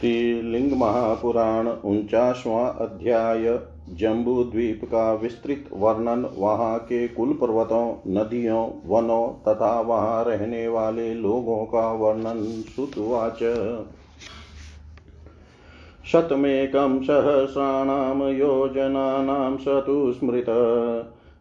श्रीलिंग महापुराण उनचासवां अध्याय। जम्बू द्वीप का विस्तृत वर्णन। वहाँ के कुल पर्वतों, नदियों, वनों तथा वहाँ रहने वाले लोगों का वर्णन श्रुतवाच शतमेकं सहस्राणां योजनानां स तु स्मृत।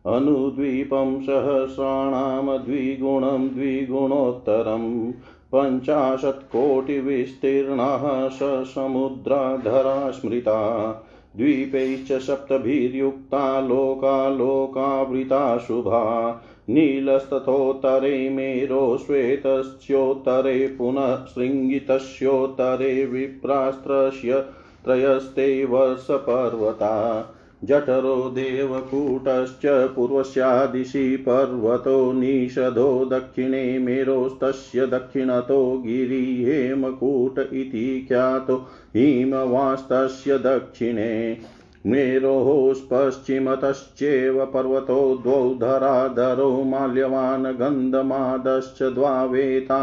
अनुद्वीपं सहस्राणां द्विगुणं द्विगुणोत्तरम्। पञ्चाशत्कोटिविस्तीर्णाः समुद्राधरा स्मृता द्वीपैश्च सप्तभिर्युक्ता लोकालोकावृता शुभा नीलस्तथोत्तरे मेरो श्वेतस्योत्तरे पुनः शृङ्गितस्योत्तरे विप्रास्त्रस्य त्रयस्ते वर्षपर्वता। जठरो देवकूटश्च पूर्वस्यादिशि पर्वतो निषधो दक्षिणे मेरोस्तस्य दक्षिणतो गिरिहेमकूट इति ख्यातो हिमवास्तस्य दक्षिणे मेरोः पश्चिमतश्चैव पर्वतो द्वौ धराधरौ माल्यवान् गन्धमादश्च द्वावेतावुद्गायतौ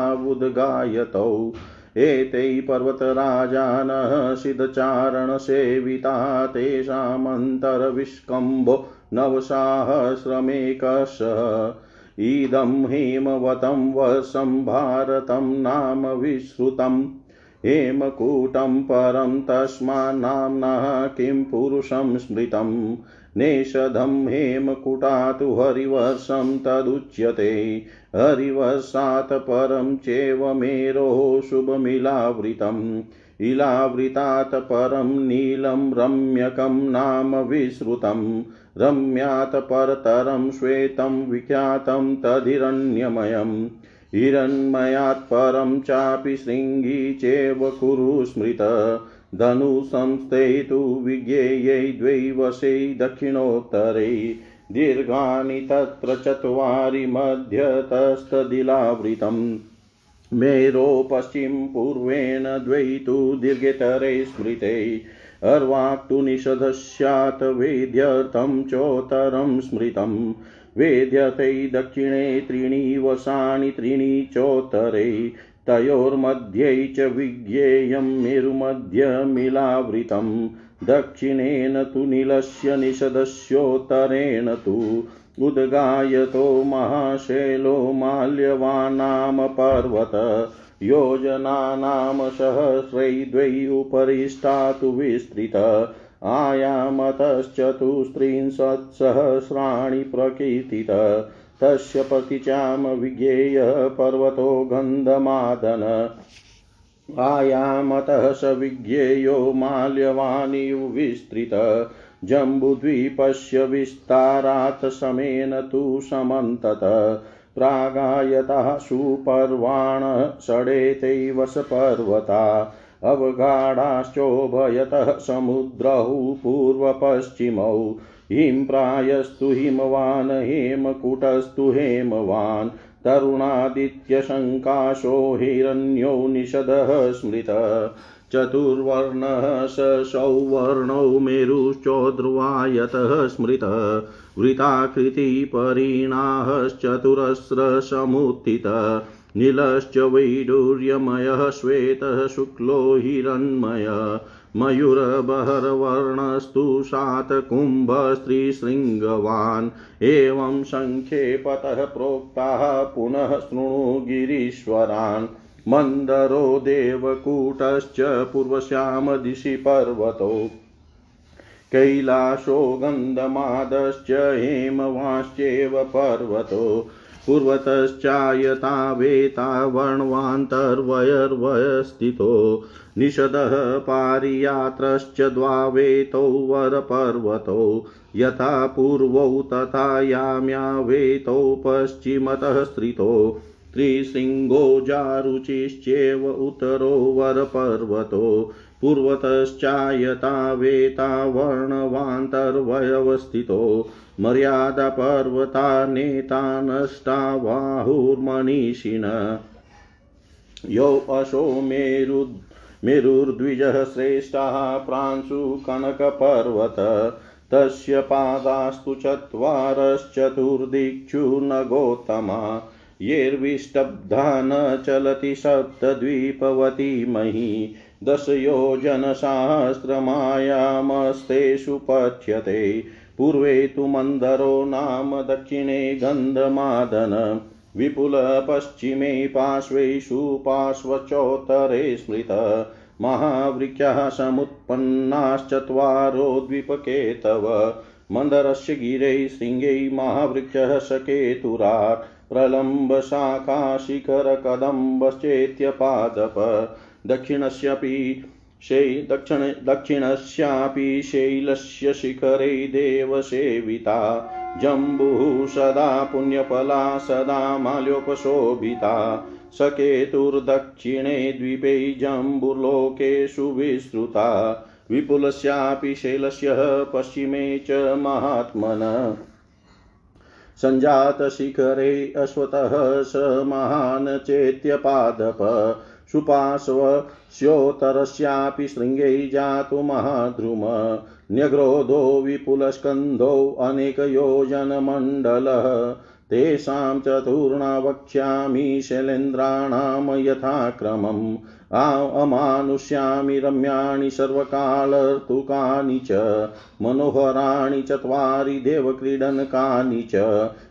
एतैः पर्वतराजानः सिद्धचारणसेविता तेषामन्तरविष्कम्भो नवसाहस्रमेकशः। इदं हेमवतं वशं भारतं नाम विश्रुतम् हेमकूटं परं तस्मान्नाम्नः किं पुरुषं स्मृतम् नेषधं हेमकुटात् हरिवर्षं तदुच्यते। हरिवर्षात् परं चैव मेरोः शुभमिलावृतम्। इलावृतात् परं नीलं रम्यकं नाम विश्रुतं। रम्यात् परतरं श्वेतं विख्यातं तदिरण्यमयम्। हिरण्मयात् परं चापि शृङ्गी चैव कुरु स्मृत। धनुसंस्थैतु विज्ञेयै द्वैवशै दक्षिणोत्तरै। दीर्घानि तत्र चत्वारि मध्यतस्तदिलावृतम्। मेरो पश्चिमपूर्वेण द्वै तु दीर्घतरे स्मृते। अर्वाक्तु निषधस्यात् वेद्यर्थं चोत्तरं स्मृतम्। वेद्यते दक्षिणे त्रीणि वसानि त्रीणि चोत्तरे तयोर्मध्ये च विज्ञेयं मेरुमध्यमिलावृतं दक्षिणेन तु नीलस्य निषदस्योत्तरेण तु उद्गायतो महाशैलो माल्यवानां पर्वत योजनानां सहस्रै द्वै उपरिष्टातु विस्तृत। आयामतश्चतुस्त्रिंशत्सहस्राणि प्रकीर्तित। तस्य प्रतिचां विज्ञेय पर्वतो गन्धमादन। आयामतः स विज्ञेयो माल्यवानिव विस्तृत। जम्बुद्वीपस्य विस्तारात् समेन तु समन्तत। प्रागायतः सुपर्वाण षडेतैवशपर्वता अवगाढाश्चोभयतः समुद्रौ पूर्वपश्चिमौ। हिंप्रायस्तु हिमवान्, हेमकुटस्तु हेमवान्। तरुणादित्यशङ्काशो हिरण्यो निषदः स्मृत। चतुर्वर्णः स सौवर्णौ मेरुश्चोद्रुवायतः स्मृत। वृताकृतिपरिणाहश्चतुरस्रसमुत्थित नीलश्च वैडूर्यमयः श्वेतः शुक्लो हिरण्मय। मयूरबहरवर्णस्तु शातकुम्भस्त्रीशृङ्गवान् एवं सङ्ख्येपतः प्रोक्ताः पुनः शृणु गिरीश्वरान्। मन्दरो देवकूटश्च पूर्वश्यामदिशि पर्वतो। कैलासो गन्धमादश्च हेमवाश्चैव पर्वतो। पूर्वतश्चायतावेतावर्णवान्तर्वयर्वयस्थितो निषदः पारियात्रश्च द्वावेतौ वरपर्वतौ यथा पूर्वौ तथा याम्यावेतौ पश्चिमतः स्थितो त्रिशृङ्गो जारुचिश्चैव उत्तरो वरपर्वतो पूर्वतश्चायतावेतावर्णवान्तर्वयवस्थितो मर्यादापर्वता नेतानष्टाबाहुर्मनीषिण यौ अशो मेरु मेरुर्द्विजः श्रेष्ठः प्रांशु कनकपर्वत। तस्य पादास्तु चत्वारश्चतुर्दिक्षु नगोत्तमा। येर्विष्टब्धा न चलति सप्तद्वीपवती मही दशयोजनसहस्रमायामस्तेषु पठ्यते पूर्वे तु मन्दरो नाम दक्षिणे गन्धमादन। विपुलपश्चिमे पार्श्वेषु पार्श्वचोत्तरे स्मृत। महावृक्षः समुत्पन्नाश्चत्वारो द्विपकेतव मन्दरस्य गिरै शृङ्गै महावृक्षः सकेतुराट् प्रलम्बशाखाशिखरकदम्बश्चेत्यपादप। दक्षिणस्यापि शै दक्षिण दक्षिणस्यापि शैलस्य शिखरे देवसेविता। जम्बुः सदा पुण्यफला, सदा माल्योपशोभिता। सकेतुर्दक्षिणे द्वीपे जम्बुर्लोकेषु विस्तृता। विपुलस्यापि शैलस्य पश्चिमे च महात्मन। सञ्जातशिखरे अश्वतः स महान् चेत्यपादप। सुपार्श्वस्योत्तरस्यापि शृङ्गै जातु महाद्रुम। न्यग्रोधो विपुलस्कन्धो अनेकयोजनमण्डलः। तेषां चतुर्णा वक्ष्यामि शैलेन्द्राणां यथाक्रमम्। अमानुष्यामि रम्याणि सर्वकालर्तुकानि च। मनोहराणि चत्वारि देवक्रीडनकानि च।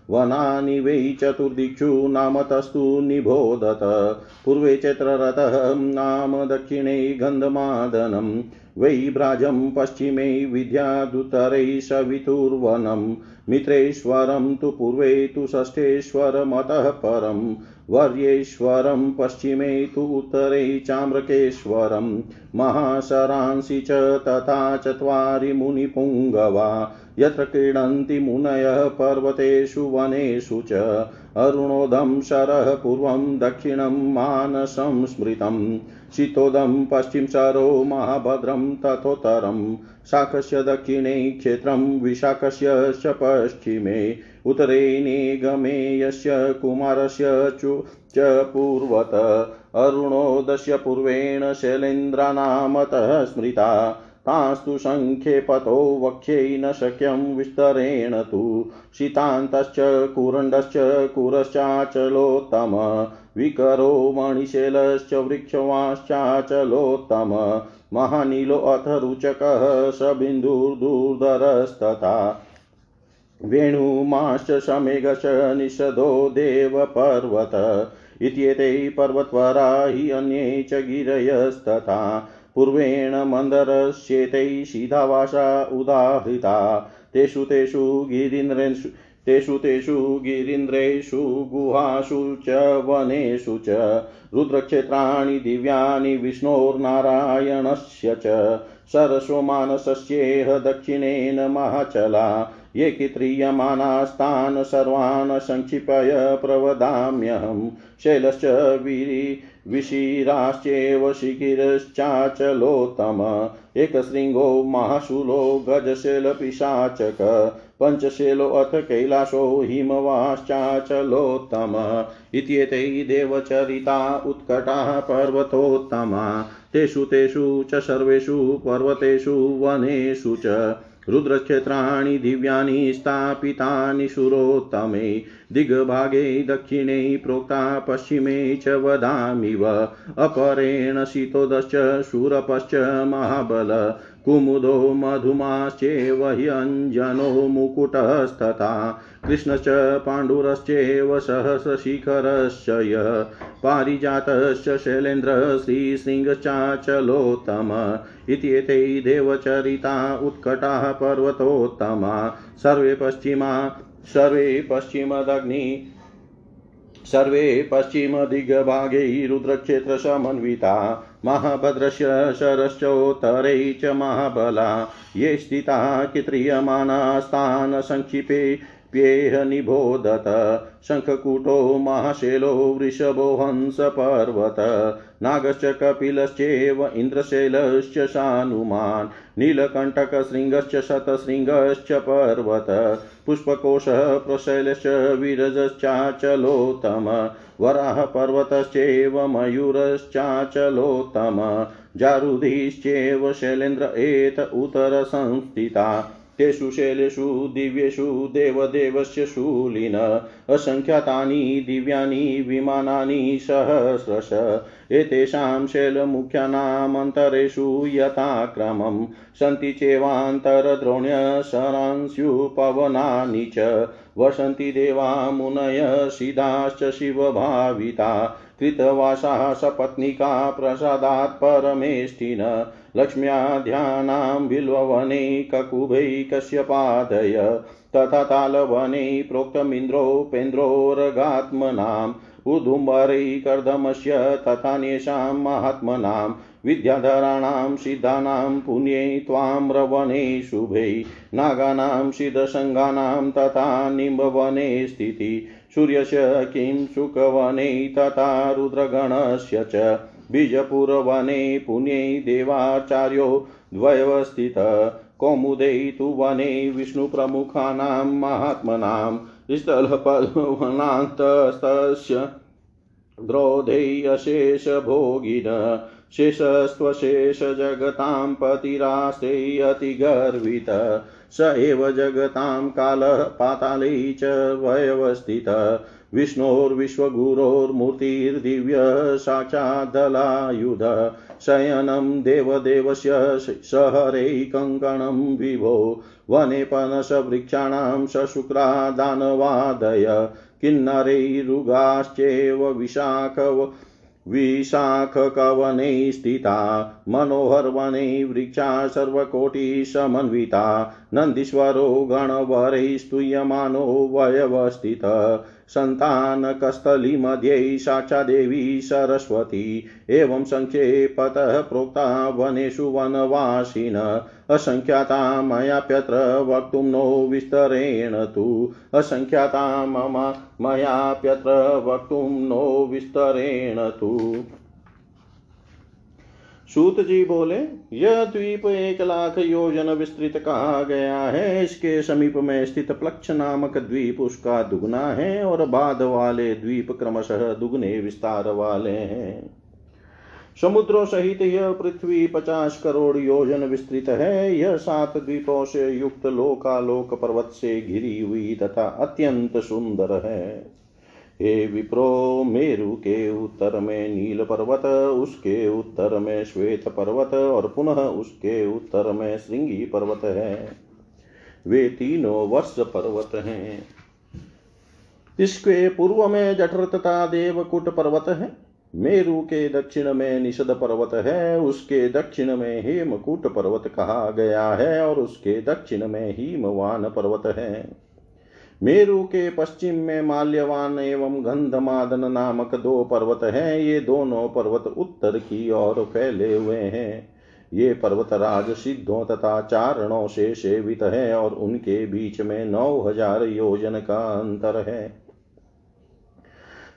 वनानि वै चतुर्दिक्षु नामतस्तु निबोधत। पूर्वे चैत्ररथः, नाम दक्षिणे गन्धमादनं। वै भ्राजं पश्चिमे विद्यादुतरै सवितुर्वनं। मित्रेश्वरं तु पूर्वे तु षष्ठेश्वरमतः परं वर्येश्वरं पश्चिमे तु उत्तरे चाम्रकेश्वरं महाशरांसि च तथा चत्वारि मुनिपुङ्गवा, यत्र क्रीडन्ति मुनयः पर्वतेषु वनेषु च, अरुणोदं शरः पूर्वं दक्षिणं मानसं स्मृतं शीतोदं पश्चिमशरो महाभद्रं तथोत्तरं शाखस्य दक्षिणे क्षेत्रं विशाखस्य च पश्चिमे, उत्तरे निगमे यस्य कुमारस्य च पूर्वत, अरुणोदस्य पूर्वेण शैलेन्द्रानामतः स्मृता। तास्तु सङ्ख्येपतो वक्ष्यै न शक्यं विस्तरेण तु। शीतान्तश्च, कुरण्डश्च, कुरश्चाचलोत्तम। विकरो मणिशैलश्च, वृक्षवाश्चाचलोत्तम। महानीलोऽथ रुचकः, स बिन्दुर्दुर्धरस्तथा। वेणुमाश्च समेघश्च, निषदो देवपर्वत। इत्येते पर्वत्वरा हि अन्ये च गिरयस्तथा। पूर्वेण मन्दरस्येतैः सीधावासा उदाहृता। तेषु तेषु गिरीन्द्रेषु तेषु तेषु गिरीन्द्रेषु, गुहासु च, वनेषु च। रुद्रक्षेत्राणि दिव्यानि विष्णोर्नारायणस्य च। सरस्वमानसस्येह दक्षिणेन महाचला। ये कित्रीयमानास्तान् सर्वान् सङ्क्षिपय प्रवदाम्यहं शैलश्च वीरि विशिराश्चेव शिखिरश्चाचलोत्तम। एकशृङ्गो महाशूलो गजशैलपिशाचक। पञ्चशैलोऽथ कैलासो हिमवाश्चाचलोत्तम इत्येतै देवचरिता उत्कटाः पर्वतोत्तमा। तेषु तेषु च सर्वेषु पर्वतेषु वनेषु च। रुद्रक्षेत्राणि दिव्यानि स्थापितानि शुरोत्तमे दिग्भागे, दक्षिणे, प्रोक्ता, पश्चिमे च वदामिव, अपरेण शीतोदश्च, शूरपश्च महाबल, कुमुदो मधुमाश्चेव ह्यञ्जनो मुकुटस्तथा कृष्णश्च पाण्डुरश्चेव सहस्रशिखरश्च यः पारिजातश्च शैलेन्द्र श्रीशृङ्गश्चाचलोत्तम इत्येते देवचरिता उत्कटाः पर्वतोत्तमा। सर्वे पश्चिमा, सर्वे पश्चिमदग्नि, सर्वे पश्चिमदिग्भागे रुद्रक्षेत्रसमन्विता। महाभद्रस्य शरश्चोत्तरे च महाबला। ये स्थिताः कित्रियमानास्तान् सङ्क्षिपे प्येह निबोधत शङ्खकूटो महाशैलो, वृषभो हंसपर्वत नागश्च कपिलश्चेव इन्द्रशैलश्च शानुमान् नीलकण्टकशृङ्गश्च शतशृङ्गश्च पर्वत, पुष्पकोशः प्रशैलश्च विरजश्चाचलोत्तम वराहपर्वतश्चेव मयूरश्चाचलोत्तम, जारुधिश्चेव शैलेन्द्र एत उतरसंस्थिता तेषु शैलेषु दिव्येषु देवदेवस्य शूलिन असङ्ख्यातानि दिव्यानि विमानानि सहस्रश। एतेषां शैलमुख्यानामन्तरेषु यथाक्रमं सन्ति चेवान्तरद्रोण्यशरांस्युपवनानि च। वसन्ति देवा मुनय सिदाश्च शिवभाविता, कृतवासाः सपत्निका प्रसादात् परमेष्ठिन। लक्ष्म्याध्यानां बिल्ववने ककुभै तथा तालवने प्रोक्तमिन्द्रोपेन्द्रोरगात्मनाम् उदुम्बरैकर्दमस्य तथान्येषां महात्मनां, विद्याधराणां सिद्धानां पुण्ये त्वां रवणे शुभे, नागानां सिद्धसङ्गानां तथा निम्बवने स्थिति, सूर्यस्य किं सुकवने तथा रुद्रगणस्य च बीजपुरवने पुण्यै देवाचार्यो द्वयवस्थित। कौमुदे तु वने विष्णुप्रमुखानां महात्मनां। स्थलपवनान्तस्तस्य द्रोधेयशेषभोगिन शेषस्त्वशेषजगतां पतिरास्ते अतिगर्वित। स एव जगतां कालः पातालै च व्यवस्थित। विष्णोर्विश्वगुरोर्मूर्तिर्दिव्य साक्षादलायुध शयनं देवदेवस्य सहरे कङ्कणं विभो वने पनसवृक्षाणां सशुक्रादानवादय किन्नरैरुगाश्चैव विशाखव विशाखकवने स्थिता मनोहरवने वृक्षा सर्वकोटिसमन्विता नन्दीश्वरो गणवरैः स्तूयमानो वयवस्थित सन्तानकस्थलीमध्ये साक्षादेवी सरस्वती। एवं सङ्क्षेपतः प्रोक्ता वनेषु वनवासिन। असङ्ख्याता मयाप्यत्र वक्तुं नो विस्तरेण तु। असङ्ख्याता मम मयाप्यत्र वक्तुं नो विस्तरेण तु। सूत जी बोले, यह द्वीप एक लाख योजन विस्तृत कहा गया है। इसके समीप में स्थित प्लक्ष नामक द्वीप उसका दुगना है और बाद वाले द्वीप क्रमशः दुगने विस्तार वाले हैं। समुद्रों सहित यह पृथ्वी पचास करोड़ योजन विस्तृत है। यह सात द्वीपों से युक्त लोकालोक पर्वत से घिरी हुई तथा अत्यंत सुंदर है। हे विप्रो, मेरु के उत्तर में नील पर्वत, उसके उत्तर में श्वेत पर्वत और पुनः उसके उत्तर में श्रृंगी पर्वत है। वे तीनों वर्ष पर्वत हैं। इसके पूर्व में जठर तथा देवकुट पर्वत है। मेरु के दक्षिण में निषद पर्वत है, उसके दक्षिण में हेमकूट पर्वत कहा गया है और उसके दक्षिण में हिमवान पर्वत है। मेरु के पश्चिम में माल्यवान एवं गंधमादन नामक दो पर्वत हैं। ये दोनों पर्वत उत्तर की ओर फैले हुए हैं। ये पर्वत राज सिद्धों तथा चारणों से सेवित है और उनके बीच में नौ हज़ार योजन का अंतर है।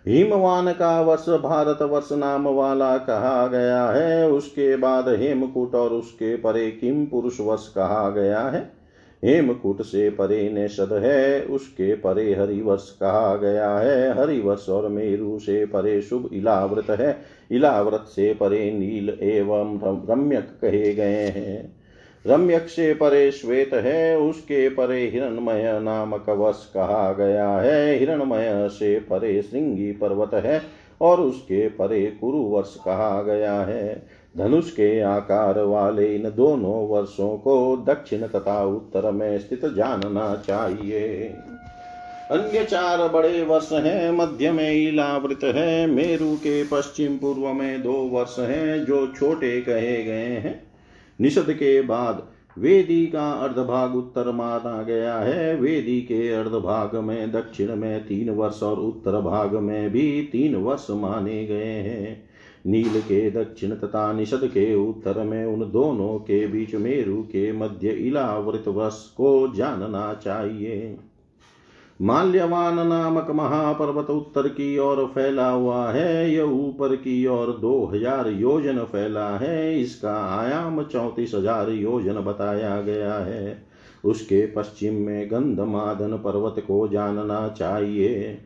हिमवान का वर्ष भारत वर्ष नाम वाला कहा गया है। उसके बाद हेमकूट और उसके परे किम पुरुष वर्ष कहा गया है। हेमकूट से परे नेषद है, उसके परे हरिवर्ष कहा गया है। हरिवर्ष और मेरु से परे शुभ इलाव्रत है। इलाव्रत से परे नील एवं रम्यक कहे गए हैं। रम्यक से परे श्वेत है, उसके परे हिरणमय नामक वश कहा गया है। हिरणमय से परे श्रृंगी पर्वत है और उसके परे कुरु वर्ष कहा गया है। धनुष के आकार वाले इन दोनों वर्षों को दक्षिण तथा उत्तर में स्थित जानना चाहिए। अन्य चार बड़े वर्ष हैं, मध्य में इलावृत है, मेरु के पश्चिम पूर्व में दो वर्ष हैं, जो छोटे कहे गए हैं। निषद के बाद वेदी का अर्धभाग उत्तर माना गया है, वेदी के अर्धभाग में दक्षिण में तीन वर्ष और उत्तर भाग में भी तीन वर्ष माने गए हैं। नील के दक्षिण तथा निषद के उत्तर में उन दोनों के बीच मेरु के मध्य इलावृत वर्ष को जानना चाहिए। माल्यवान नामक महापर्वत उत्तर की ओर फैला हुआ है यह ऊपर की ओर दो हज़ार योजन फैला है, इसका आयाम चौतीस हज़ार योजन बताया गया है। उसके पश्चिम में गंधमादन पर्वत को जानना चाहिए।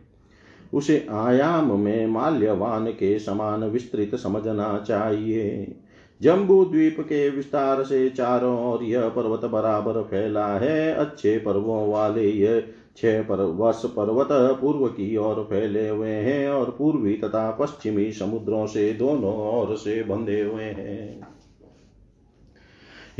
उसे आयाम में माल्यवान के समान विस्तृत समझना चाहिए। जम्बू द्वीप के विस्तार से चारों ओर यह पर्वत बराबर फैला है। अच्छे पर्वों वाले यह छह पर वर्ष पर्वत पूर्व की ओर फैले हुए हैं और पूर्वी तथा पश्चिमी समुद्रों से दोनों ओर से बंधे हुए हैं।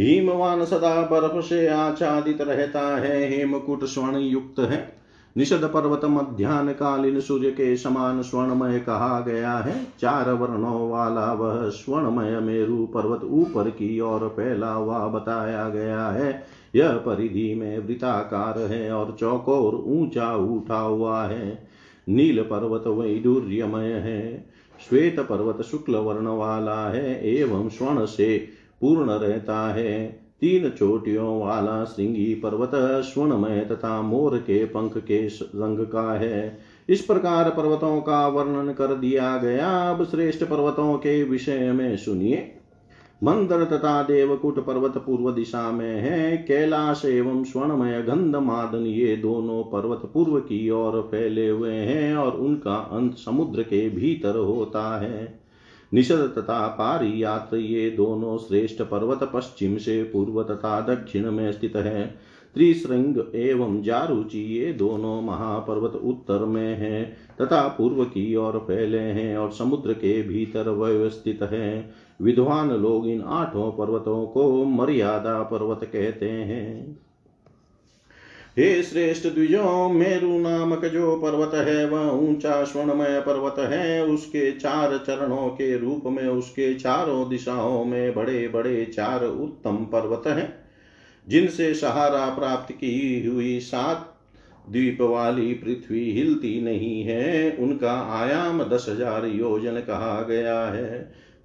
हिमवान सदा बर्फ़ से आच्छादित रहता है। हेमकुट स्वर्ण युक्त है। निषद पर्वत मध्यान्ह कालीन सूर्य के समान स्वर्णमय कहा गया है। चार वर्णों वाला वह स्वर्णमय मेरु पर्वत ऊपर की ओर फैला हुआ बताया गया है। यह परिधि में वृताकार है और चौकोर ऊँचा उठा हुआ है। नील पर्वत वैडूर्यमय है। श्वेत पर्वत शुक्ल वर्ण वाला है एवं स्वर्ण से पूर्ण रहता है। तीन चोटियों वाला श्रृंगी पर्वत स्वर्णमय तथा मोर के पंख के रंग का है। इस प्रकार पर्वतों का वर्णन कर दिया गया। अब श्रेष्ठ पर्वतों के विषय में सुनिए। मंदर तथा देवकुट पर्वत पूर्व दिशा में है। कैलाश एवं स्वर्णमय गंध मादन ये दोनों पर्वत पूर्व की ओर फैले हुए हैं और उनका अंत समुद्र के भीतर होता है। निषद तथा पारी यात्र ये दोनों श्रेष्ठ पर्वत पश्चिम से पूर्व तथा दक्षिण में स्थित है। त्रिश्रृंग एवं जारुचि ये दोनों महापर्वत उत्तर में हैं, तथा पूर्व की ओर फैले हैं और समुद्र के भीतर व्यवस्थित हैं। विद्वान लोग इन आठों पर्वतों को मर्यादा पर्वत कहते हैं। हे श्रेष्ठ द्विजो, मेरु नामक जो पर्वत है, वह ऊँचा स्वर्णमय पर्वत है। उसके चार चरणों के रूप में, उसके चारों दिशाओं में बड़े बड़े चार उत्तम पर्वत हैं, जिनसे सहारा प्राप्त की हुई सात द्वीप वाली पृथ्वी हिलती नहीं है। उनका आयाम दस हज़ार योजन कहा गया है।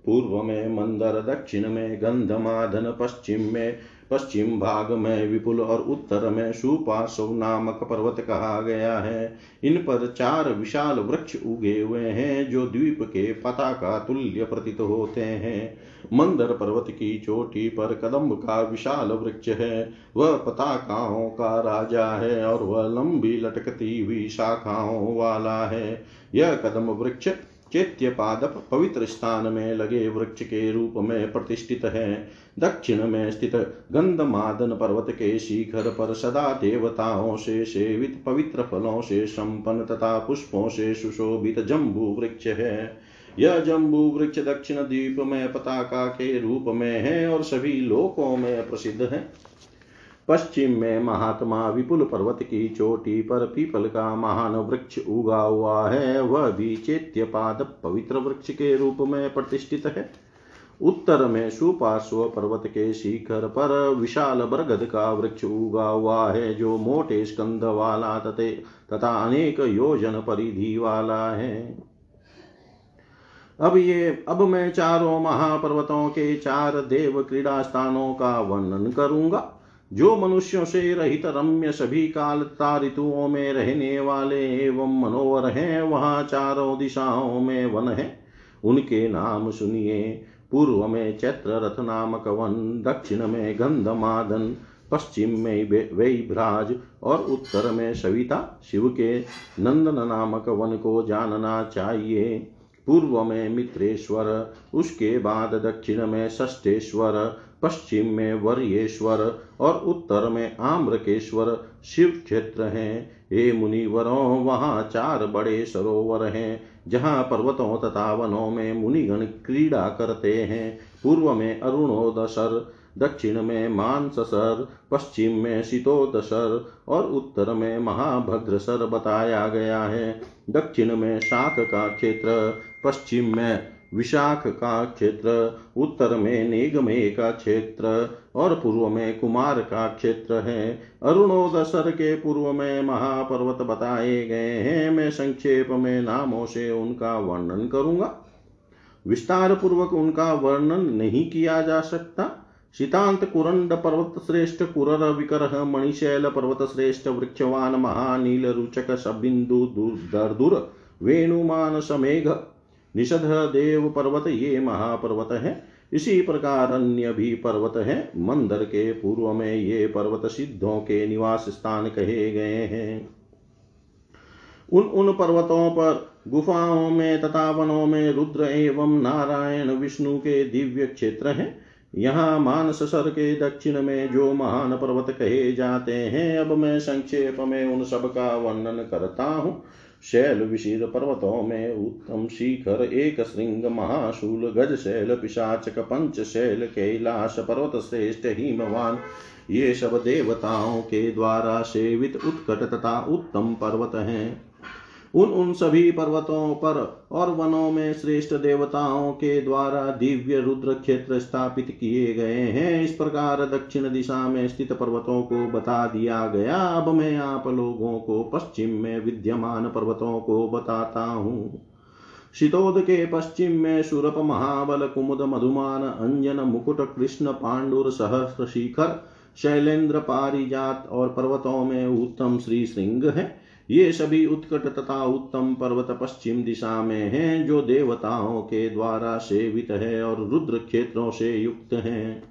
पूर्व में मंदर, दक्षिण में गंधमाधन पश्चिम में पश्चिम भाग में विपुल और उत्तर में सुपार्श्व नामक पर्वत कहा गया है। इन पर चार विशाल वृक्ष उगे हुए हैं, जो द्वीप के पताका तुल्य प्रतीत होते हैं। मंदर पर्वत की चोटी पर कदम्ब का विशाल वृक्ष है। वह पताकाओं का राजा है और वह लंबी लटकती हुई शाखाओं वाला है। यह कदम वृक्ष चैत्य पादप पवित्र स्थान में लगे वृक्ष के रूप में प्रतिष्ठित है। दक्षिण में स्थित गंधमादन पर्वत के शिखर पर सदा देवताओं से सेवित पवित्र फलों से संपन्न तथा पुष्पों से सुशोभित जम्बू वृक्ष है। यह जम्बू वृक्ष दक्षिण द्वीप में पताका के रूप में है और सभी लोकों में प्रसिद्ध है। पश्चिम में महात्मा विपुल पर्वत की चोटी पर पीपल का महान वृक्ष उगा हुआ है। वह भी चैत्य पाद पवित्र वृक्ष के रूप में प्रतिष्ठित है। उत्तर में सुपार्श्व पर्वत के शिखर पर विशाल बरगद का वृक्ष उगा हुआ है, जो मोटे स्कंद वाला तथे तथा अनेक योजन परिधि वाला है। अब ये अब मैं चारों महापर्वतों के चार देव क्रीड़ा स्थानों का वर्णन करूँगा। जो मनुष्यों से रहित रम्य सभी काल ऋतुओं में रहने वाले एवं मनोवर हैं, वहाँ चारों दिशाओं में वन है। उनके नाम सुनिए। पूर्व में चैत्र रथ नामक वन, दक्षिण में गंधमादन, पश्चिम में वैभ्राज और उत्तर में सविता, शिव के नंदन नामक वन को जानना चाहिए। पूर्व में मित्रेश्वर, उसके बाद दक्षिण में षष्ठेश्वर पश्चिम में वर्येश्वर और उत्तर में आम्रकेश्वर शिव क्षेत्र हैं। हे मुनिवरों, वहाँ चार बड़े सरोवर हैं, जहाँ पर्वतों तथा वनों में मुनिगण क्रीड़ा करते हैं। पूर्व में अरुणोदसर दक्षिण में मानससर, पश्चिम में शीतोदसर और उत्तर में महाभद्रसर बताया गया है। दक्षिण में शाक का क्षेत्र, पश्चिम में विशाख का क्षेत्र उत्तर में निगमे का क्षेत्र और पूर्व में कुमार का क्षेत्र है। अरुणोदसर के पूर्व में महापर्वत बताए गए हैं। मैं संक्षेप में नामों से उनका वर्णन करूँगा। विस्तार पूर्वक उनका वर्णन नहीं किया जा सकता। शीतांत कुरंड पर्वत श्रेष्ठ, कुरर विकर मणिशैल पर्वत श्रेष्ठ, वृक्षवान, महानील, रुचक सबिंदु दर्दुर वेणुमान, समेघ निषध देव पर्वत ये महापर्वत है। इसी प्रकार अन्य भी पर्वत है। मंदर के पूर्व में ये पर्वत सिद्धों के निवास स्थान कहे गए हैं। उन उन पर्वतों पर गुफाओं में तथा वनों में रुद्र एवं नारायण विष्णु के दिव्य क्षेत्र हैं। यहाँ मानस सर के दक्षिण में जो महान पर्वत कहे जाते हैं, अब मैं संक्षेप में उन सब का वर्णन करता हूँ। शैल विशीर पर्वतों में उत्तम शिखर एक श्रृंग महाशूल गज शैल पिशाचक पंच शैल कैलाश पर्वत श्रेष्ठ हिमवान। ये सब देवताओं के द्वारा सेवित उत्कट तथा उत्तम पर्वत हैं। उन उन सभी पर्वतों पर और वनों में श्रेष्ठ देवताओं के द्वारा दिव्य रुद्र क्षेत्र स्थापित किए गए हैं। इस प्रकार दक्षिण दिशा में स्थित पर्वतों को बता दिया गया। अब मैं आप लोगों को पश्चिम में विद्यमान पर्वतों को बताता हूँ। शीतोद के पश्चिम में सुरप महाबल, कुमुद मधुमान, अंजन, मुकुट, कृष्ण, पांडुर सहस्र शिखर शैलेन्द्र पारिजात और पर्वतों में उत्तम श्री सिंह है। ये सभी उत्कट तथा उत्तम पर्वत पश्चिम दिशा में हैं, जो देवताओं के द्वारा सेवित है और रुद्र क्षेत्रों से युक्त हैं।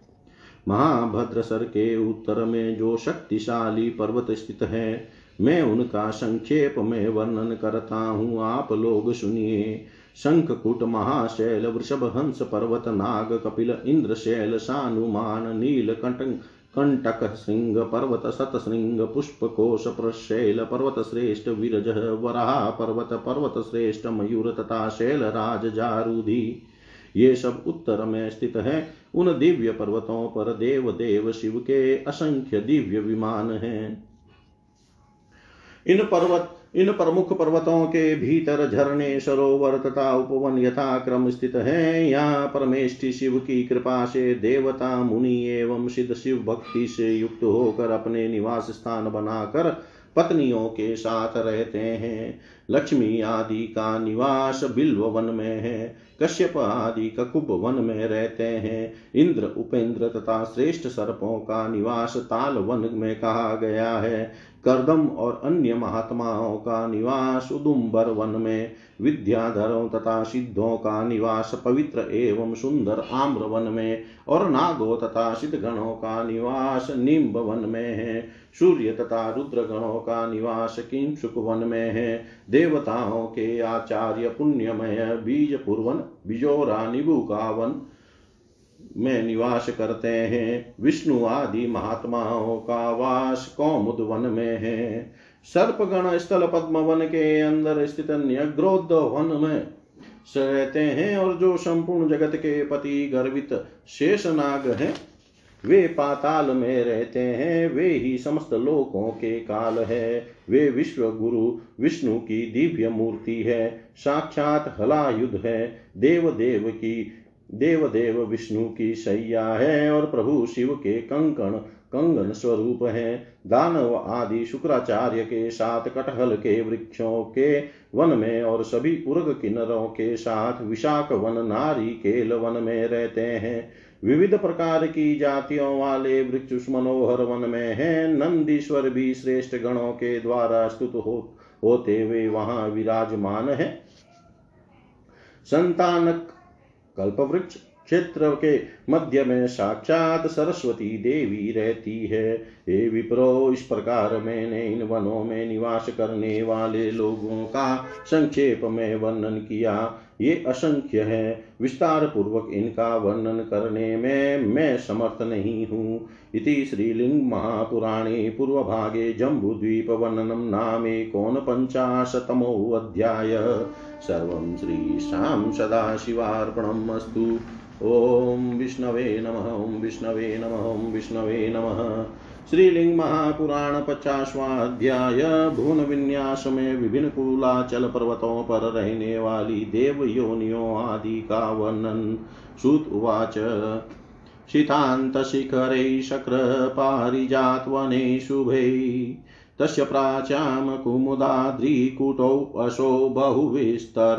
महाभद्र सर के उत्तर में जो शक्तिशाली पर्वत स्थित है, मैं उनका संक्षेप में वर्णन करता हूँ। आप लोग सुनिए। शंखकुट, महाशैल वृषभ हंस पर्वत, नाग कपिल इंद्र शैल सानुमान नील कंटक श्रृंग पर्वत शतशृंग पुष्पकोश प्रशैल पर्वत श्रेष्ठ विरज वराह पर्वत पर्वत श्रेष्ठ मयूर तथा शैल राज जारूधि ये सब उत्तर में स्थित है। उन दिव्य पर्वतों पर देव देव शिव के असंख्य दिव्य विमान हैं। इन पर्वत इन प्रमुख पर्वतों के भीतर झरने, सरोवर तथा उपवन यथा क्रम स्थित है। यहाँ परमेष्टि शिव की कृपा से देवता, मुनि एवं सिद्ध शिव भक्ति से युक्त होकर अपने निवास स्थान बनाकर पत्नियों के साथ रहते हैं। लक्ष्मी आदि का निवास बिल्व वन में है, कश्यप आदि ककुप वन में रहते हैं। इंद्र, उपेंद्र तथा श्रेष्ठ सर्पों का निवास ताल वन में कहा गया है। कर्दम और अन्य महात्माओं का निवास उदुम्बर वन में, विद्याधरों तथा सिद्धों का निवास पवित्र एवं सुंदर आम्र वन में और नागो तथा सिद्ध गणों का निवास निम्ब वन में है, सूर्य तथा रुद्र गणों का निवास किंसुक वन में है, देवताओं के आचार्य पुण्यमय बीज पूर्वन बिजोरा निबु का वन में निवास करते हैं। विष्णु आदि महात्माओं का वास कौमुद वन में है। सर्पगण स्थल पद्म वन के अंदर स्थित न्यग्रोध वन में रहते हैं और जो संपूर्ण जगत के पति गर्वित शेषनाग हैं, वे पाताल में रहते हैं। वे ही समस्त लोकों के काल है। वे विश्व गुरु विष्णु की दिव्य मूर्ति है। साक्षात हलायुध है। देव देव की देव देव विष्णु की सैया है और प्रभु शिव के कंकण, कंगन स्वरूप है। दानव आदि शुक्राचार्य के साथ, कटहल के वृक्षों के वन में और सभी उर्ग किन्नरों के साथ विशाख वन, नारी केल वन में रहते हैं। विविध प्रकार की जातियों वाले वृक्ष मनोहर वन में है। नंदीश्वर भी श्रेष्ठ गणों के द्वारा स्तुत हो, होते हुए वहाँ विराजमान है। संतानक कल्पवृक्ष क्षेत्र के मध्य में साक्षात सरस्वती देवी रहती है। हे विप्रो, इस प्रकार मैंने इन वनों में निवास करने वाले लोगों का संक्षेप में वर्णन किया। ये असंख्य है। विस्तार पूर्वक इनका वर्णन करने में मैं समर्थ नहीं हूँ। इति श्रीलिंग महापुराणे पूर्वभागे जम्बूद्वीपवर्णनं नामेकोनपञ्चाशतमोऽध्याय सर्वं श्रीशां सदाशिवार्पणम् अस्तु। ॐ विष्णवे नमः, ॐ विष्णवे नमः, ॐ विष्णवे नमः। श्रीलिंग महापुराण पचासवाध्याय भुवन विन्यास में विभिन्न कुलाचल पर्वतों पर रहने वाली देव योनियों आदि का वर्णन सुत उवाच शितान्तशिखरैः शक्रपारिजात्वने शुभै। तस्य प्राच्यां कुमुदाद्रिकुटौ असो बहुविस्तर।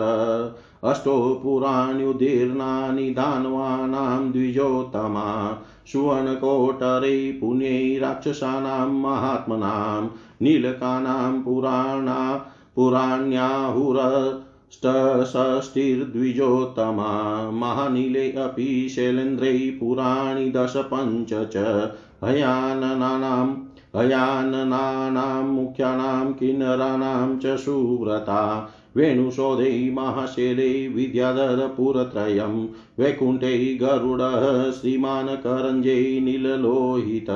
अष्टो पुराण्युदीर्णानि दानवानां द्विजोत्तमा सुवर्णकोटरै पुण्यै राक्षसानां महात्मनां। नीलकानां पुराणा पुराण्याहुरष्टषष्टिर्द्विजोत्तमा महानीले अपि शैलेन्द्रै पुराणि दश पञ्च च। हयाननानां हयाननानां मुख्यानां किन्नराणां च सुव्रता। वेणुसौधे महाशैले विद्याधरपुरत्रयं। वैकुण्ठे गरुडः श्रीमान् करञ्जे नीललोहित।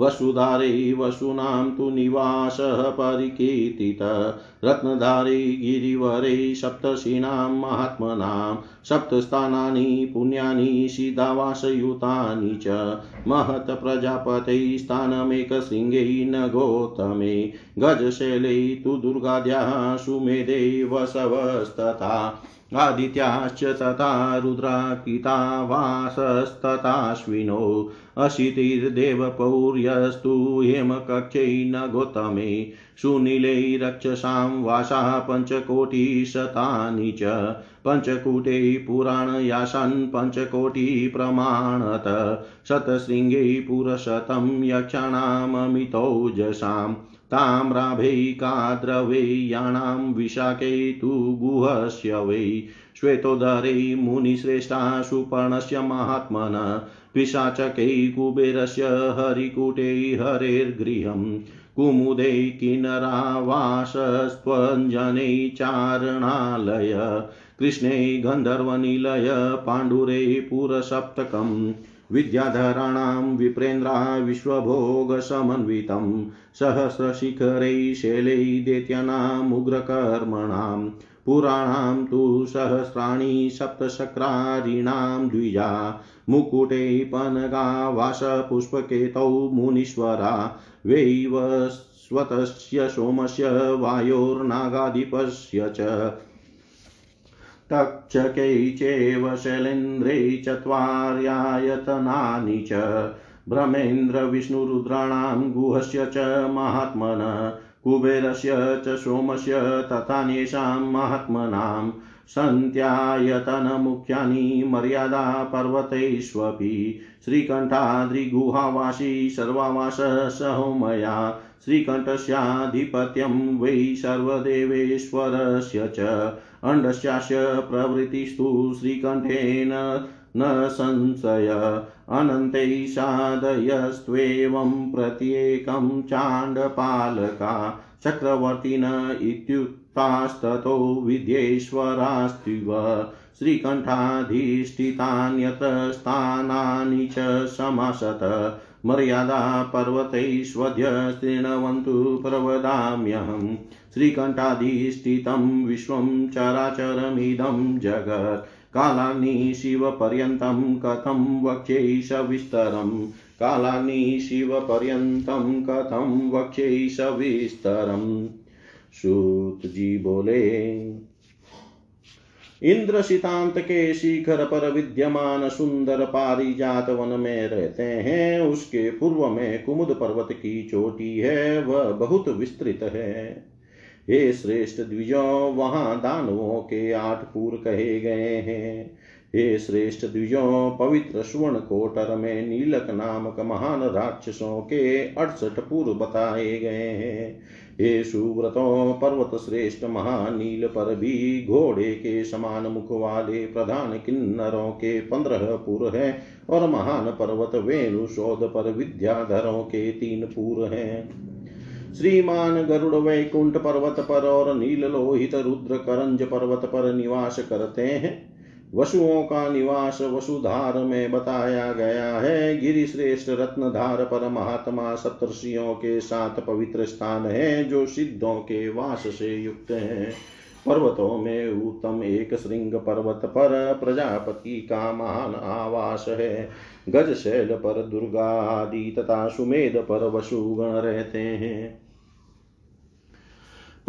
वसुधारे वसूनां तु निवासः परिकीर्तितः। रत्नधारे गिरिवरे सप्तशीनां महात्मनां, सप्तस्थानानि पुण्यानि, सीतावासयुतानि च। महत् प्रजापते स्थानमेकशृङ्गे न गौतमे गजशैले तु दुर्गाद्याः सुमेधे वसवस्तथा आदित्याश्च तथा रुद्राकिता वासस्तथाश्विनो अशितिर्देवपौर्यस्तु हेमकक्षै न गौतमे सुनीले रक्षसां वासाः पञ्चकोटिशतानि च पञ्चकूटे पुराणयाशान् पञ्चकोटिप्रमाणत शतशृङ्गे पुरशतं यक्षाणाममितौजसां ताम्राभैकाद्रवेयाणां विशाखे तु गुहस्य वै। श्वेतोदरे मुनिश्रेष्ठा सुपर्णस्य महात्मन। पिशाचकै कुबेरस्य हरिकुटे हरेर्गृहम्। कुमुदे किन्नरावासस्त्वञ्जने चारणालय। कृष्णे गन्धर्वनिलय पाण्डुरे पुरसप्तकम्। विद्याधराणां विप्रेन्द्रा विश्वभोगसमन्वितं, सहस्रशिखरै शैलै दैत्यानामुग्रकर्मणां पुराणां तु सहस्राणि सप्तशक्रारीणां द्विजा, मुकुटे पनगावासपुष्पकेतौ मुनीश्वरा वैवस्वतस्य सोमस्य वायोर्नागाधिपस्य च। तक्षकै चैव शैलेन्द्रे चत्वार्यायतनानि च। भ्रमेन्द्रविष्णुरुद्राणां गुहस्य च महात्मन, कुबेरस्य च सोमस्य तथान्येषां महात्मनां। सन्त्यायतनमुख्यानि मर्यादा पर्वतेष्वपि। श्रीकण्ठाद्रिगुहावासी सर्वावाससहोमया श्रीकण्ठस्याधिपत्यं वै सर्वदेवेश्वरस्य च अण्डस्यास्य प्रवृत्तिस्तु श्रीकण्ठेन न संशय। अनन्तैः साधयस्त्वेवं प्रत्येकं चाण्डपालका चक्रवर्तिन इत्युक्तास्ततो विद्येश्वरास्त्विव। श्रीकण्ठाधिष्ठितान्यत्र स्थानानि च समासत। मर्यादा पर्वतैष्वद्य शृण्वन्तु प्रवदाम्यहम् श्रीकण्ठाधिष्ठितं विश्वं चराचरमिदं जगत्। कालाग्नि शिवपर्यन्तं कथं वक्ष्यै सविस्तरम् कालाग्नि शिवपर्यन्तं कथं वक्ष्यै सविस्तरम् सूत जी बोले इंद्र सितांत के शिखर पर विद्यमान सुंदर पारिजात वन में रहते हैं। उसके पूर्व में कुमुद पर्वत की चोटी है, वह बहुत विस्तृत है। हे श्रेष्ठ द्विजो, वहाँ दानवों के आठ पूर कहे गए हैं। हे श्रेष्ठ द्विजो, पवित्र सुवर्ण कोटर में नीलक नामक महान राक्षसों के अड़सठ पूर्व बताए गए हैं। हे सुव्रतों पर्वत श्रेष्ठ महानील पर भी घोड़े के समान मुख वाले प्रधान किन्नरों के पंद्रह पुर हैं और महान पर्वत वेणु शोध पर विद्याधरों के तीन पुर हैं। श्रीमान गरुड़ वैकुंठ पर्वत पर और नील लोहित रुद्र करंज पर्वत पर निवास करते हैं। वसुओं का निवास वसुधार में बताया गया है। गिरि श्रेष्ठ रत्नधार पर महात्मा सप्तर्षियों के साथ पवित्र स्थान है, जो सिद्धों के वास से युक्त है। पर्वतों में उत्तम एक श्रृंग पर्वत पर प्रजापति का महान आवास है। गज शैल पर दुर्गा आदि तथा सुमेध पर वसुगण रहते हैं।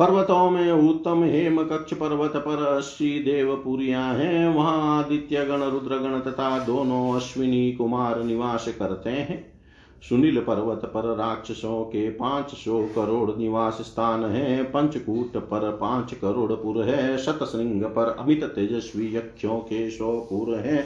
पर्वतों में उत्तम हेम कक्ष पर्वत पर अस्सी देवपुरिया हैं। वहाँ आदित्य, गण रुद्र गण तथा दोनों अश्विनी कुमार निवास करते हैं। सुनील पर्वत पर राक्षसों के पाँच सौ करोड़ निवास स्थान है। पंचकूट पर पाँच करोड़ पुर है। शतश्रृंग पर अमित तेजस्वी यक्षों के सौ पुर है।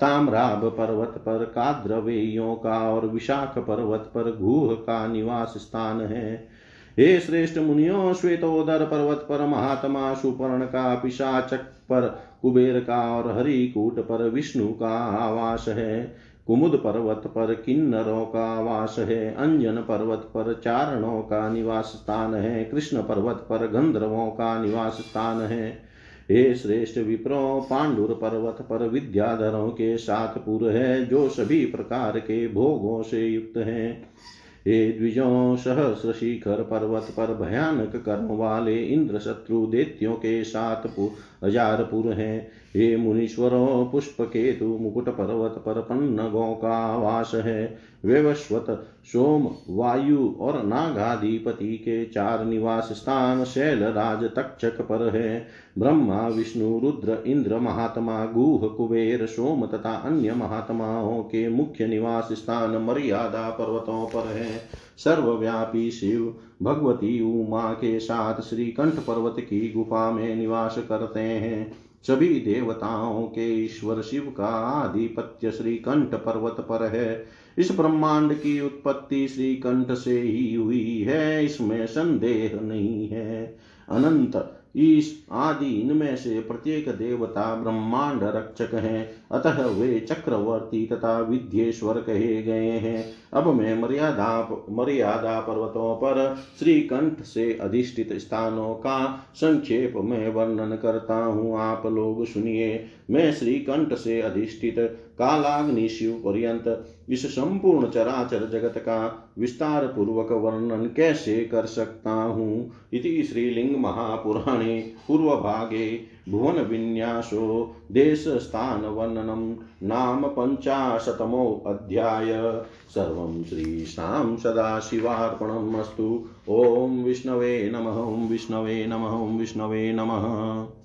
ताम्राभ पर्वत पर काद्रवेयों का और विशाख पर्वत पर घूह का निवास स्थान है। हे श्रेष्ठ मुनियों, श्वेतोदर पर्वत पर महात्मा सुपर्ण का पिशाचक पर कुबेर का और हरिकूट पर विष्णु का आवास है। कुमुद पर्वत पर किन्नरों का वास है। अंजन पर्वत पर चारणों का निवास स्थान है। कृष्ण पर्वत पर गंधर्वों का निवास स्थान है। हे श्रेष्ठ विप्रो, पांडुर पर्वत पर विद्याधरों के साथ पुर है, जो सभी प्रकार के भोगों से युक्त हैं। हे द्विजों सहस्र शिखर पर्वत पर भयानक कर्म वाले इंद्र शत्रु देत्यों के साथ हज़ार पुर हैं। हे मुनीश्वरों पुष्प केतु मुकुट पर्वत पर पन्नगों का वास है। वेवस्वत, सोम, वायु और नागाधिपति के चार निवास स्थान शैल राज तक्षक पर है। ब्रह्मा, विष्णु, रुद्र, इंद्र, महात्मा, गुह, कुबेर, सोम तथा अन्य महात्माओं के मुख्य निवास स्थान मर्यादा पर्वतों पर है। सर्वव्यापी शिव भगवती उमा के साथ श्रीकंठ पर्वत की गुफा में निवास करते हैं। सभी देवताओं के ईश्वर शिव का आधिपत्य श्रीकंठ पर्वत पर है। इस ब्रह्मांड की उत्पत्ति श्रीकंठ से ही हुई है, इसमें संदेह नहीं है। अनंत ईश आदि इनमें से प्रत्येक देवता ब्रह्मांड रक्षक हैं। अतः वे चक्रवर्ती तथा विद्येश्वर कहे गए हैं। अब मैं मर्यादा मर्यादा पर्वतों पर श्रीकंठ से अधिष्ठित स्थानों का संक्षेप में वर्णन करता हूँ। आप लोग सुनिए। मैं श्रीकंठ से अधिष्ठित कालाग्नि शिव पर्यंत इस संपूर्ण चराचर जगत का विस्तार पूर्वक वर्णन कैसे कर सकता हूँ? इति श्रीलिंग महापुराणे पूर्व भागे भुवन विन्यासो देश स्थान वर्णनम नाम पंचाशतमो अध्याय। सर्वं श्रीशां सदाशिवार्पणम् अस्तु। ॐ विष्णवे नमः विष्णवे नमः विष्णवे नमः।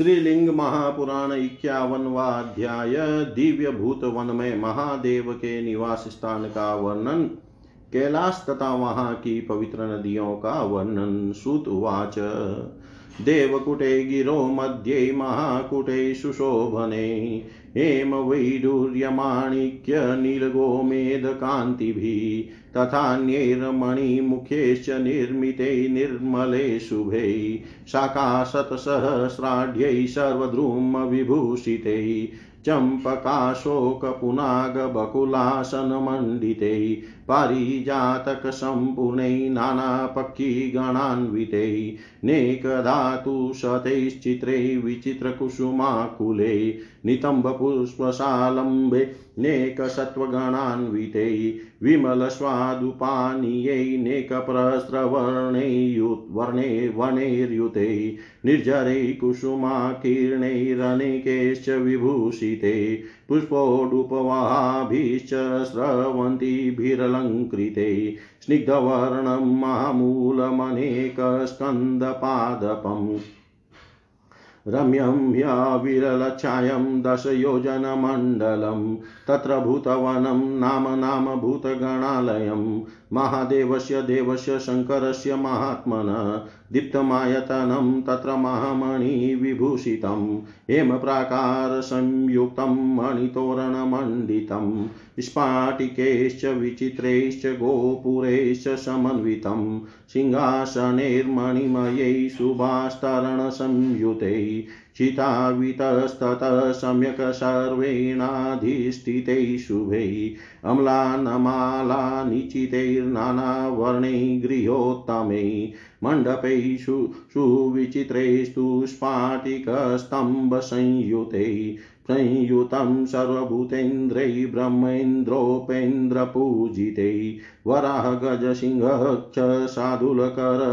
श्रीलिंग महापुराण इक्यावनवा अध्याय दिव्य भूत वन में महादेव के निवास स्थान का वर्णन कैलाश तथा वहाँ की पवित्र नदियों का वर्णन, सुत उवाच। देवकुटे गिरो मध्ये, महाकुटे सुशोभने, हेम वैडूर्यमाणिक्य नीलगोमेधकान्तिभिः तथान्यैर्मणिमुखेश्च निर्मिते निर्मले शुभे। शाकाशतसहस्राढ्यै सर्वद्रुमविभूषिते। चम्पकाशोकपुनागबकुलासनमण्डिते। पारिजातकसम्पूर्णै नानापक्षिगणान्विते नेकधातु शतैश्चित्रे विचित्रकुसुमाकुले नितम्बपुष्पशालम्बे नेकसत्त्वगणान्विते विमलस्वादुपानीयै नेकप्रस्रवर्णैर्युवर्णे वर्णैर्युते निर्जरै कुसुमाकीर्णैरनेकैश्च विभूषिते पुष्पोडुपवाहाभिश्च स्रवन्तीभिरलङ्कृते स्निग्धवर्णं मामूलमनेकस्कन्दपादपम् रम्यं ह्यविरलच्छायं दशयोजनमण्डलं तत्र भूतवनं नाम नाम भूतगणालयं महादेवस्य देवस्य शङ्करस्य महात्मन दीप्तमायतनं तत्र महामणिविभूषितं हेमप्राकारसंयुक्तं मणितोरणमण्डितं, स्फाटिकैश्च विचित्रैश्च गोपुरैश्च समन्वितं, सिंहासनैर्मणिमयै शुभास्तरणसंयुतै चितावितस्ततः सम्यक् सर्वेणाधिष्ठितैः शुभैः अम्लानमालानिचितैर्नानावर्णैः गृहोत्तमैः मण्डपैषु सुविचित्रैस्तु स्फाटिकस्तम्भसंयुतैः संयुतं सर्वभूतेन्द्रैः ब्रह्मेन्द्रोपेन्द्रपूजितैः वराहगजसिंहः च साधुलकर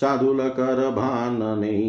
साधुलकरभाननैः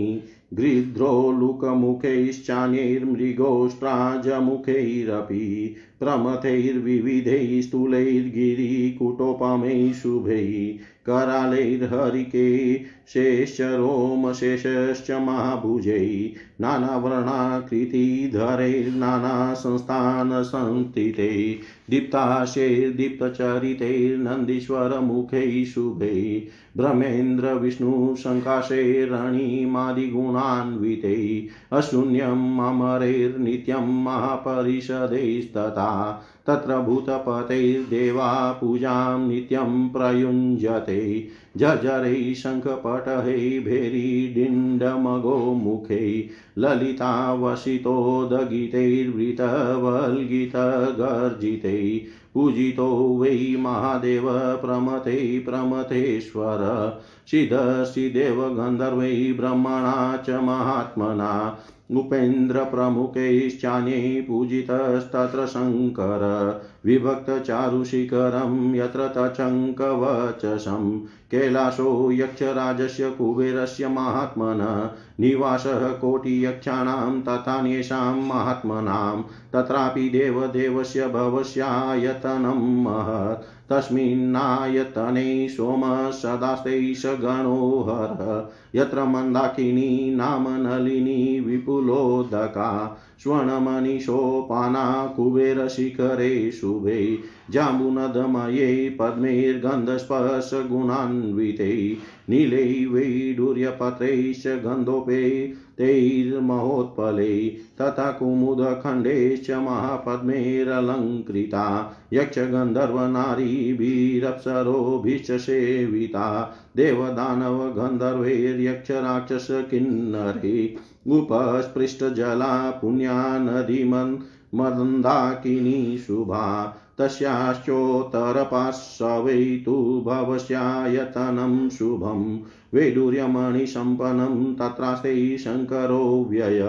गृध्रोलुकमुखैश्चान्यैर्मृगोष्ट्राजमुखैरपि प्रमथैर्विविधैः स्थूलैर्गिरिकुटोपमैः शुभैः करालैर्हरिके शेश्च रोमशेषश्च महाभुजैः। नानावर्णाकृतिधरैर्नानासंस्थानसंस्थितैः दीप्ताशैर्दीप्तचरितैर्नन्दीश्वरमुखैः शुभैः। भ्रमेन्द्रविष्णुसङ्काशैरणिमादिगुणान्वितैः अशून्यम् अमरैर्नित्यं महापरिषदैस्तथा। तत्र भूतपतैर्देवा पूजां नित्यं प्रयुञ्जते। जजरै शङ्खपटहै भेरीडिण्डमगो मुखै। ललितावसितोदगितैर्वृतवल्गितगर्जितै पूजितो वै महादेव प्रमते प्रमथेश्वर सिद्धसिदेव गन्धर्वै ब्रह्मणा च महात्मना। उपेन्द्रप्रमुखैश्चान्यै पूजितस्तत्र शङ्कर। विभक्तचारुशिखरं यत्र तचङ्कवचसं। कैलासो यक्षराजस्य कुबेरस्य महात्मनः। निवासः कोटियक्षाणां तथान्येषां महात्मनां। तत्रापि देवदेवस्य भवस्यायतनं महत्। तस्मिन्नायतने सोमः सदास्ते स गणोहर यत्र मन्दाकिनी नाम नलिनी विपुलोदका, स्वर्णमणिशोपाना कुबेरशिखरे शुभे। जाम्बुनदमये पद्मैर्गन्धस्पर्शगुणान्विते। नीलै वैडूर्यपत्रैश्च गन्धोपे तैर्महोत्पले तथा कुमुदखण्डैश्च महापद्मैरलङ्कृता यक्षगन्धर्वनारीभिरप्सरोभिश्च सेविता, देवदानवगन्धर्वैर्यक्षराक्षसकिन्नरे उपस्पृष्टजला पुण्या नदीमन् मन्दाकिनी शुभा तस्याश्चोत्तरपार्श्वे तु भवस्यायतनं शुभं वैडूर्यमणिसम्पन्नं तत्रास्ते शङ्करो व्यय।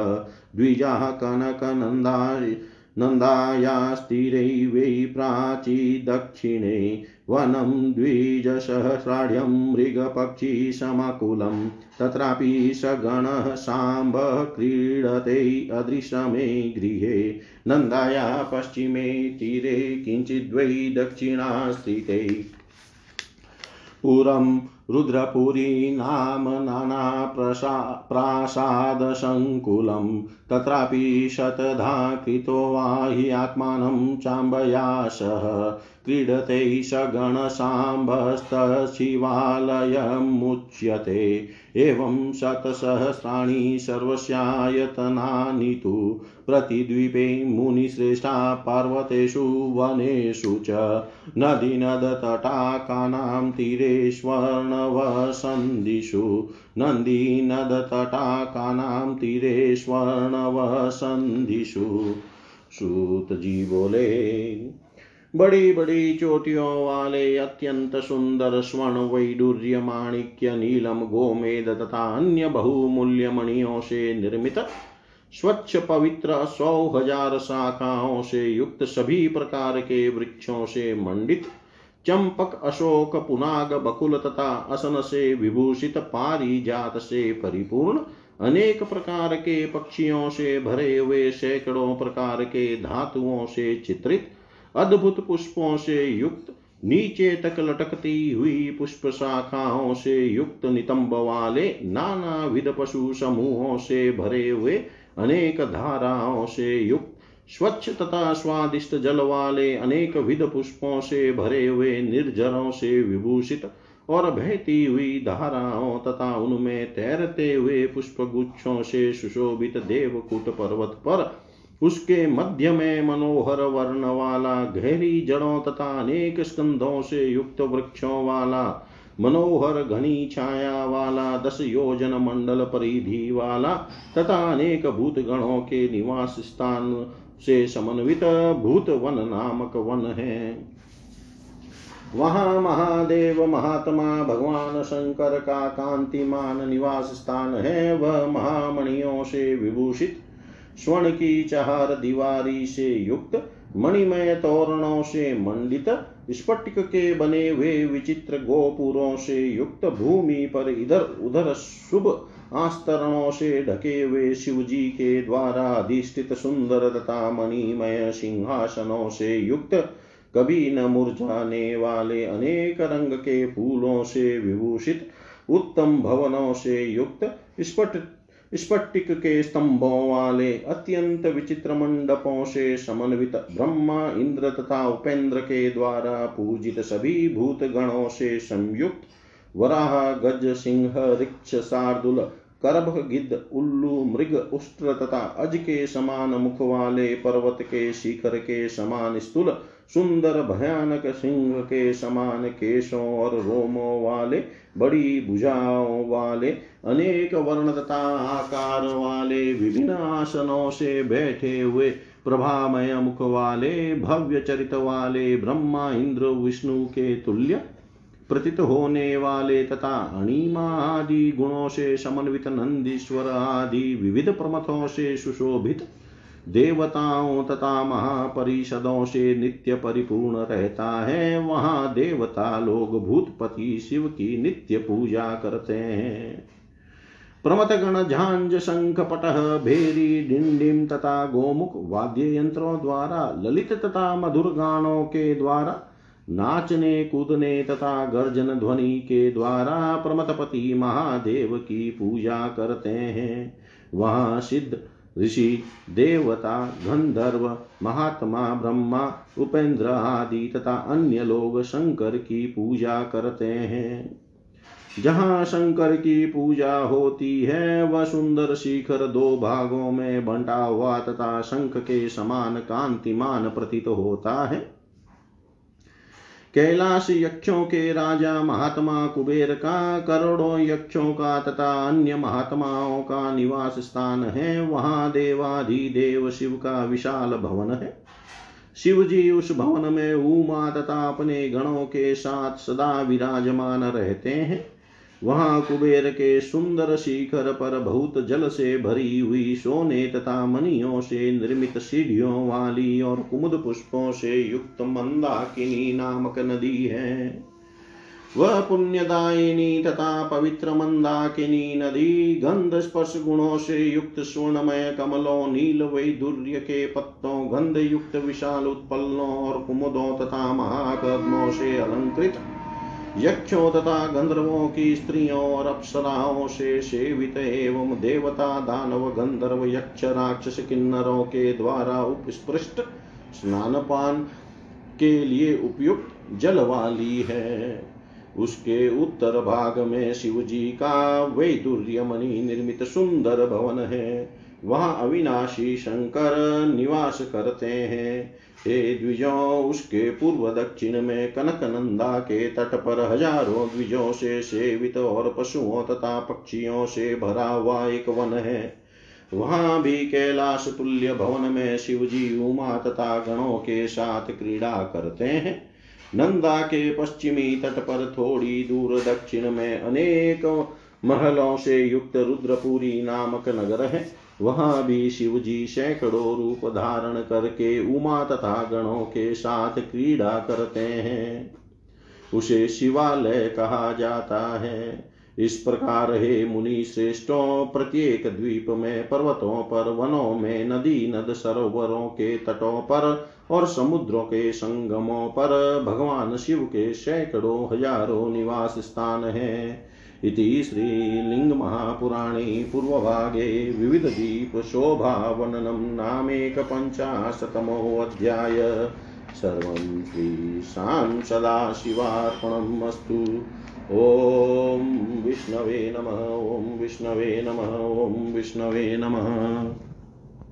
द्विजाः कनकनन्दाय नन्दायास्तिरै वै प्राची दक्षिणे। वनं द्विजसहस्राढ्यं मृगपक्षिसमाकुलं तत्रापि सगणः साम्बः क्रीडते अदृशमे गृहे। नन्दाया पश्चिमे तीरे, किञ्चिद्वै दक्षिणास्थिते पुरं रुद्रपुरी नाम नानाप्रसा प्रासादसङ्कुलं तत्रापि शतधा कृतो वा हि आत्मानं चाम्बया सह क्रीडते सगणसाम्भस्तशिवालयमुच्यते एवं शतसहस्राणि सर्वस्यायतनानि तु प्रतिद्वीपे मुनिश्रेष्ठा पार्वतेषु, वनेषु च नदीनदतटाकानां तीरेष्वर्णवसन्दिषु नन्दीनदतटाकानां तीरेष्वर्णवसन्धिषु सूत जी बोले बड़ी बड़ी चोटियों वाले अत्यंत सुंदर स्वर्ण वैडूर्य माणिक्य नीलम गोमेद तथा अन्य बहुमूल्य मणियों से निर्मित स्वच्छ, पवित्र सौ हज़ार शाखाओं से युक्त सभी प्रकार के वृक्षों से मंडित चंपक, अशोक, पुनाग, बकुल तथा असन से विभूषित पारिजात से परिपूर्ण अनेक प्रकार के पक्षियों से भरे हुए सैकड़ों प्रकार के धातुओं से चित्रित अद्भुत पुष्पों से युक्त, नीचे तक लटकती हुई पुष्प शाखाओं से युक्त नितंब वाले नाना विध पशु समूहों से भरे हुए अनेक धाराओं से युक्त, स्वच्छ तथा स्वादिष्ट जल वाले अनेक विध पुष्पों से भरे हुए निर्जरों से विभूषित और बहती हुई धाराओं तथा उनमें तैरते हुए पुष्प गुच्छों से सुशोभित देवकूट पर्वत पर उसके मध्य में मनोहर वर्ण वाला गहरी जड़ों तथा अनेक स्कंधों से युक्त वृक्षों वाला, मनोहर घनी छाया वाला, दस योजन मंडल परिधि वाला तथा अनेक भूत गणों के निवास स्थान से समन्वित भूत वन नामक वन है। वहाँ महादेव, महात्मा, भगवान शंकर का कांतिमान निवास स्थान है। वह महामणियों से विभूषित स्वर्ण की चार दीवारी से युक्त, मणिमय तोरणों से मंडित, स्फटिक के बने हुए विचित्र गोपुरों से युक्त भूमि पर इधर उधर शुभ आस्तरणों से ढके हुए शिव जी के द्वारा अधिष्ठित सुंदर तथा मणिमय सिंहासनों से युक्त, कभी न मुरझाने वाले अनेक रंग के फूलों से विभूषित, उत्तम भवनों से युक्त स्फट स्फटिक के स्तंभों वाले अत्यंत विचित्र मंडपों से समन्वित ब्रह्मा, इंद्र तथा उपेंद्र के द्वारा पूजित सभी भूत गणों से संयुक्त वराह, गज, सिंह रिक्ष शार्दुल, करभ, गिद्ध, उल्लू, मृग उष्ट्र तथा अज के समान मुख वाले पर्वत के शिखर के समान स्थूल सुंदर भयानक सिंह के समान केशों और रोमों वाले, बड़ी भुजाओं वाले, अनेक वर्ण तथा आकार वाले विभिन्न आसनों से बैठे हुए प्रभामय मुख वाले, भव्य चरित वाले, ब्रह्मा, इंद्र, विष्णु के तुल्य, प्रतीत होने वाले तथा अणिमा आदि गुणों से समन्वित नंदीश्वर आदि विविध प्रमथों से सुशोभित देवताओं तथा महापरिषदों से नित्य परिपूर्ण रहता है। वहाँ देवता लोग भूतपति शिव की नित्य पूजा करते हैं। प्रमत गण झांझ, शंख, पटह, भेरी, डिंडिम तथा गोमुख वाद्य यंत्रों द्वारा, ललित तथा मधुर गानों के द्वारा, नाचने, कूदने तथा गर्जन ध्वनि के द्वारा प्रमतपति महादेव की पूजा करते हैं। वहाँ सिद्ध ऋषि, देवता, गंधर्व, महात्मा, ब्रह्मा, उपेंद्र आदि तथा अन्य लोग शंकर की पूजा करते हैं। जहाँ शंकर की पूजा होती है, वह सुंदर शिखर दो भागों में बंटा हुआ तथा शंख के समान कांतिमान प्रतीत होता है। कैलाश यक्षों के राजा महात्मा कुबेर का, करोड़ों यक्षों का तथा अन्य महात्माओं का निवास स्थान है। वहाँ देवाधिदेव शिव का विशाल भवन है। शिव जी उस भवन में उमा तथा अपने गणों के साथ सदा विराजमान रहते हैं। वहाँ कुबेर के सुंदर शिखर पर बहुत जल से भरी हुई सोने तथा मनियों से निर्मित सीढ़ियों वाली और कुमुद पुष्पों से युक्त मंदाकिनी नामक नदी है। वह पुण्यदायिनी तथा पवित्र मंदाकिनी नदी गंध स्पर्श गुणों से युक्त स्वर्णमय कमलों, नील वैदुर्य के पत्तों गंध युक्त विशाल उत्पलों और कुमुदों तथा महाकर्मों से अलंकृत यक्षों तथा गंधर्वों की स्त्रियों और अप्सराओं से सेवित एवं देवता दानव गंधर्व यक्ष राक्षस किन्नरों के द्वारा उपस्पृष्ट स्नानपान के लिए उपयुक्त जल वाली है। उसके उत्तर भाग में शिव जी का वैदुर्य मणि निर्मित सुंदर भवन है। वहाँ अविनाशी शंकर निवास करते हैं। हे द्विजों, उसके पूर्व दक्षिण में कनक नंदा के तट पर हज़ारों द्विजों से सेवित और पशुओं तथा पक्षियों से भरा हुआ एक वन है। वहाँ भी कैलाश तुल्य भवन में शिव जी उमा तथा गणों के साथ क्रीड़ा करते हैं। नंदा के पश्चिमी तट पर थोड़ी दूर दक्षिण में अनेक महलों से युक्त रुद्रपुरी नामक नगर है। वहाँ भी शिव जी सैकड़ों रूप धारण करके उमा तथा गणों के साथ क्रीड़ा करते हैं। उसे शिवालय कहा जाता है। इस प्रकार हे मुनि श्रेष्ठों, प्रत्येक द्वीप में, पर्वतों पर, वनों में नदी नद सरोवरों के तटों पर और समुद्रों के संगमों पर भगवान शिव के सैकड़ों हज़ारों निवास स्थान हैं। इति श्रीलिङ्गमहापुराणे पूर्वभागे विविधदीपशोभावननं नामेकपञ्चाशतमोऽध्याय। सर्वं श्रीशां सदाशिवार्पणम् अस्तु। ॐ विष्णवे नमः, ॐ विष्णवे नमः, ॐ विष्णवे नमः।